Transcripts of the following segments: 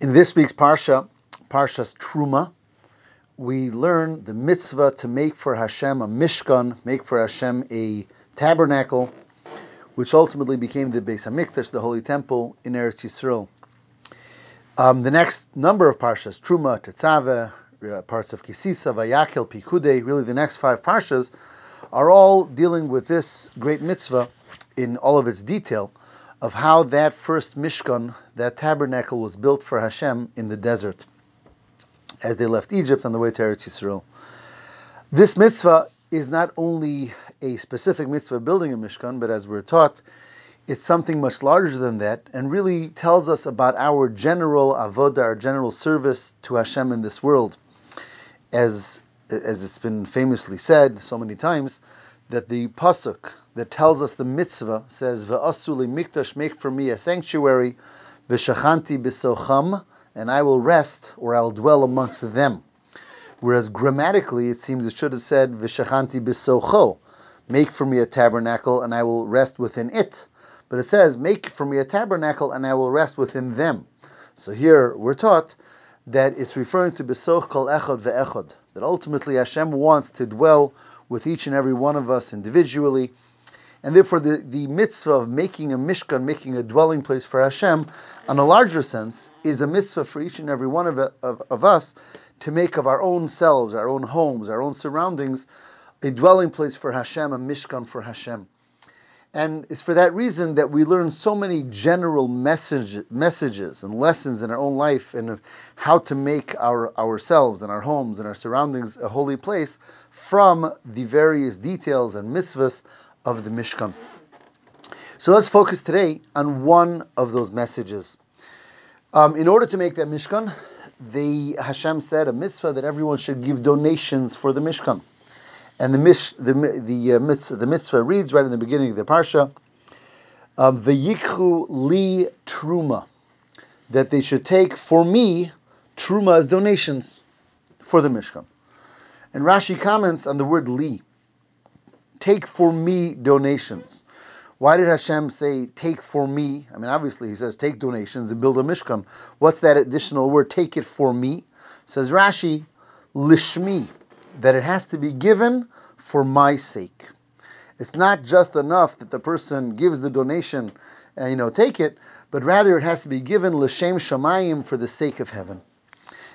In this week's Parsha, Parshas Truma, we learn the mitzvah to make for Hashem a mishkan, make for Hashem a tabernacle, which ultimately became the Beis Hamikdash, the Holy Temple in Eretz Yisrael. Um, the next number of Parshas, Truma, Tetzaveh, uh, parts of Kisisa, Vayakel, Pikudei, really the next five Parshas, are all dealing with this great mitzvah in all of its detail of how that first Mishkan, that tabernacle, was built for Hashem in the desert as they left Egypt on the way to Eretz Yisrael. This mitzvah is not only a specific mitzvah of building a Mishkan, but as we're taught, it's something much larger than that and really tells us about our general avodah, our general service to Hashem in this world. As, as it's been famously said so many times, that the pasuk that tells us the mitzvah says, "V'asuli mikdash, make for me a sanctuary, v'shachanti b'socham, and I will rest or I'll dwell amongst them." Whereas grammatically, it seems it should have said, "V'shachanti b'socho, make for me a tabernacle, and I will rest within it." But it says, "Make for me a tabernacle, and I will rest within them." So here we're taught that it's referring to b'soch kol echad ve'echad, that ultimately Hashem wants to dwell with each and every one of us individually. And therefore, the, the mitzvah of making a mishkan, making a dwelling place for Hashem, on a larger sense, is a mitzvah for each and every one of, of, of us to make of our own selves, our own homes, our own surroundings, a dwelling place for Hashem, a mishkan for Hashem. And it's for that reason that we learn so many general message, messages and lessons in our own life and of how to make our ourselves and our homes and our surroundings a holy place from the various details and mitzvahs of the Mishkan. So let's focus today on one of those messages. Um, in order to make that Mishkan, the Hashem said a mitzvah that everyone should give donations for the Mishkan. And the mish, the the, uh, mitzvah, the mitzvah reads right in the beginning of the parsha, um, "V'yikchu li truma," that they should take for me truma as donations for the mishkan. And Rashi comments on the word li, take for me donations. Why did Hashem say take for me? I mean, obviously he says take donations and build a mishkan. What's that additional word? Take it for me. Says Rashi, lishmi that it has to be given for my sake. It's not just enough that the person gives the donation and you know take it, but rather it has to be given l'shem shamayim for the sake of heaven.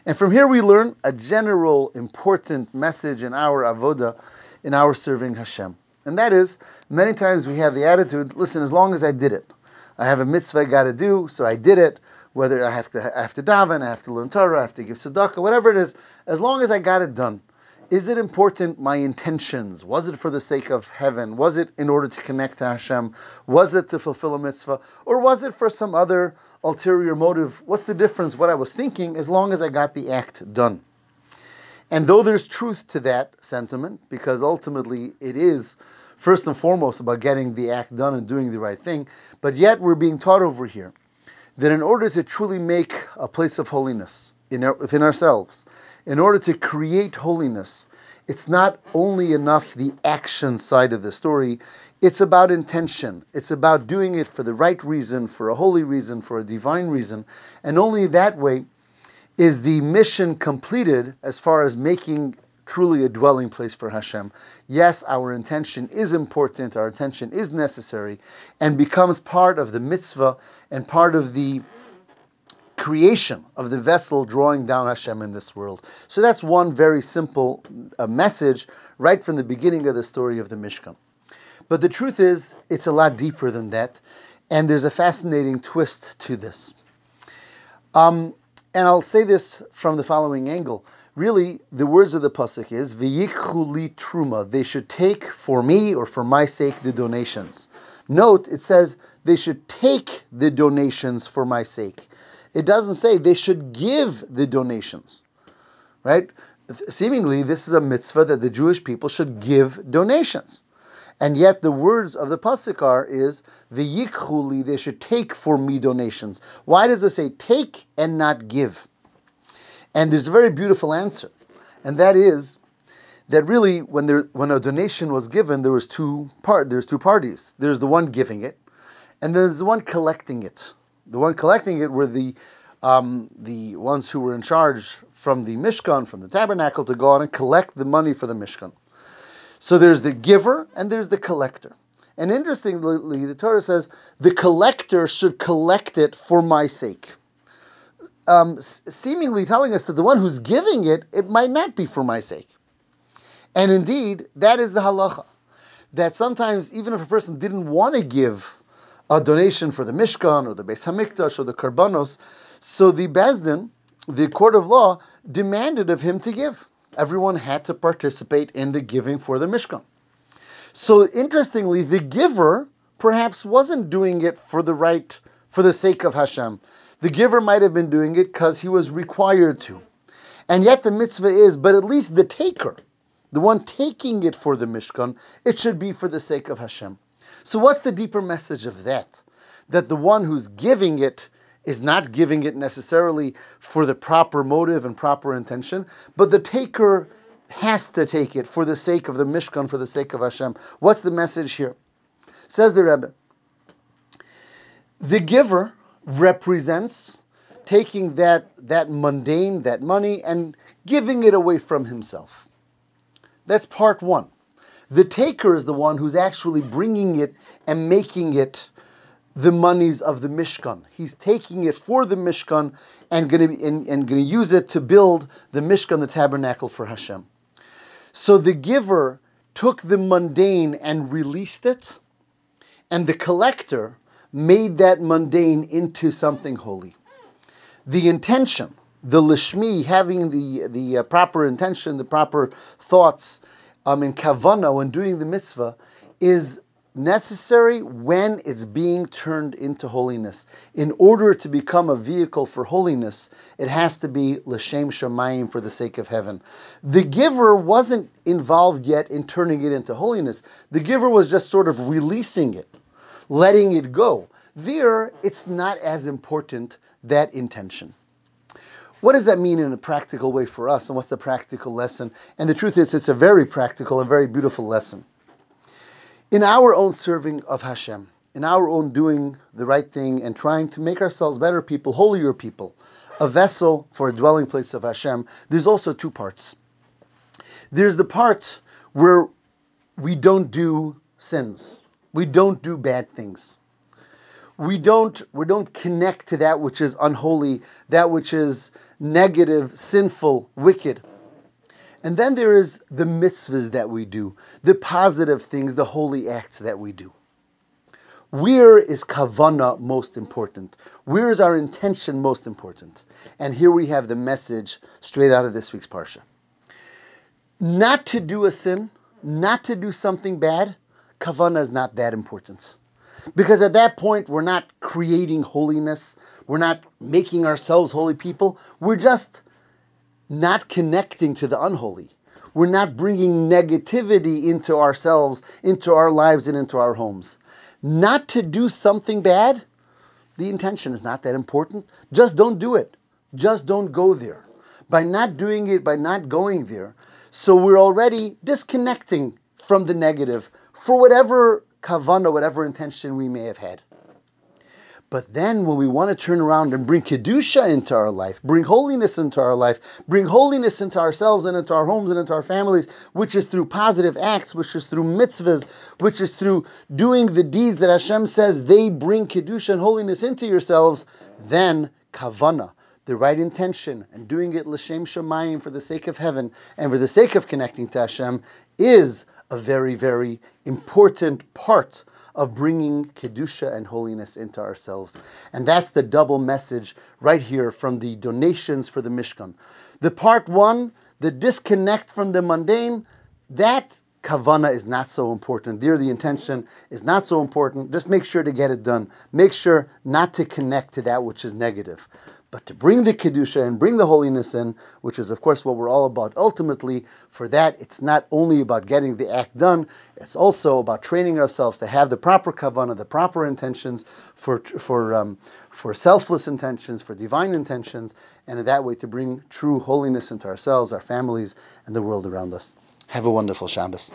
And from here we learn a general important message in our avoda, in our serving Hashem. And that is, many times we have the attitude, listen, as long as I did it. I have a mitzvah I got to do, so I did it. Whether I have to, I have to daven, I have to learn Torah, I have to give tzedakah, whatever it is, as long as I got it done. Is it important my intentions? Was it for the sake of heaven? Was it in order to connect to Hashem? Was it to fulfill a mitzvah? Or was it for some other ulterior motive? What's the difference? What I was thinking, as long as I got the act done. And though there's truth to that sentiment, because ultimately it is first and foremost about getting the act done and doing the right thing, but yet we're being taught over here that in order to truly make a place of holiness in our, within ourselves, in order to create holiness, it's not only enough the action side of the story, it's about intention. It's about doing it for the right reason, for a holy reason, for a divine reason. And only that way is the mission completed as far as making truly a dwelling place for Hashem. Yes, our intention is important, our intention is necessary, and becomes part of the mitzvah and part of the creation of the vessel drawing down Hashem in this world. So that's one very simple uh, message right from the beginning of the story of the Mishkan. But the truth is, it's a lot deeper than that, and there's a fascinating twist to this. Um, and I'll say this from the following angle. Really, the words of the pasuk is "V'yikhuli truma." They should take for me or for my sake the donations. Note, it says they should take the donations for my sake it doesn't say they should give the donations, right? Seemingly, this is a mitzvah that the Jewish people should give donations. And yet the words of the pasuk are is v'yikhuli, they should take for me donations. Why does it say take and not give? And there's a very beautiful answer, and that is that really when there when a donation was given, there was two part there's two parties. There's the one giving it, and there's the one collecting it. The one collecting it were the um, the ones who were in charge from the Mishkan, from the tabernacle, to go on and collect the money for the Mishkan. So there's the giver and there's the collector. And interestingly, the Torah says the collector should collect it for my sake. Um, seemingly telling us that the one who's giving it, it might not be for my sake. And indeed, that is the halacha. That sometimes, even if a person didn't want to give a donation for the Mishkan or the Beis Hamikdash or the Karbanos, so the Beis Din, the court of law, demanded of him to give. Everyone had to participate in the giving for the Mishkan. So interestingly, the giver perhaps wasn't doing it for the right, for the sake of Hashem. The giver might have been doing it because he was required to. And yet the mitzvah is, but at least the taker, the one taking it for the Mishkan, it should be for the sake of Hashem. So what's the deeper message of that? That the one who's giving it is not giving it necessarily for the proper motive and proper intention, but the taker has to take it for the sake of the Mishkan, for the sake of Hashem. What's the message here? Says the Rebbe. The giver represents taking that, that mundane, that money, and giving it away from himself. That's part one. The taker is the one who's actually bringing it and making it the monies of the Mishkan. He's taking it for the Mishkan and going to and, and going to use it to build the Mishkan, the tabernacle for Hashem. So the giver took the mundane and released it, and the collector made that mundane into something holy. The intention, the lishmi, having the the uh, proper intention, the proper thoughts, um, in kavana when doing the mitzvah, is necessary when it's being turned into holiness. In order to become a vehicle for holiness, it has to be l'shem shamayim for the sake of heaven. The giver wasn't involved yet in turning it into holiness. The giver was just sort of releasing it, letting it go. There, it's not as important that intention. What does that mean in a practical way for us, and what's the practical lesson? And the truth is, it's a very practical and very beautiful lesson in our own serving of Hashem, in our own doing the right thing and trying to make ourselves better people, holier people, a vessel for a dwelling place of Hashem, there's also two parts. There's the part where we don't do sins. We don't do bad things. We don't we don't connect to that which is unholy, that which is negative, sinful, wicked. And then there is the mitzvahs that we do, the positive things, the holy acts that we do. Where is kavana most important? Where is our intention most important? And here we have the message straight out of this week's parsha. Not to do a sin, not to do something bad, kavana is not that important. Because at that point, we're not creating holiness. We're not making ourselves holy people. We're just not connecting to the unholy. We're not bringing negativity into ourselves, into our lives, and into our homes. Not to do something bad, the intention is not that important. Just don't do it. Just don't go there. By not doing it, by not going there, so we're already disconnecting from the negative for whatever kavana, whatever intention we may have had. But then when we want to turn around and bring Kedusha into our life, bring holiness into our life, bring holiness into ourselves and into our homes and into our families, which is through positive acts, which is through mitzvahs, which is through doing the deeds that Hashem says they bring Kedusha and holiness into yourselves, then kavana, the right intention, and doing it l'shem shemayim for the sake of heaven and for the sake of connecting to Hashem is a very, very important part of bringing Kedusha and holiness into ourselves. And that's the double message right here from the donations for the Mishkan. The part one, the disconnect from the mundane, that kavana is not so important. There, the intention is not so important. Just make sure to get it done. Make sure not to connect to that which is negative, but to bring the kedusha and bring the holiness in, which is, of course, what we're all about. Ultimately, for that, it's not only about getting the act done; it's also about training ourselves to have the proper kavana, the proper intentions for for um, for selfless intentions, for divine intentions, and in that way to bring true holiness into ourselves, our families, and the world around us. Have a wonderful Shabbos.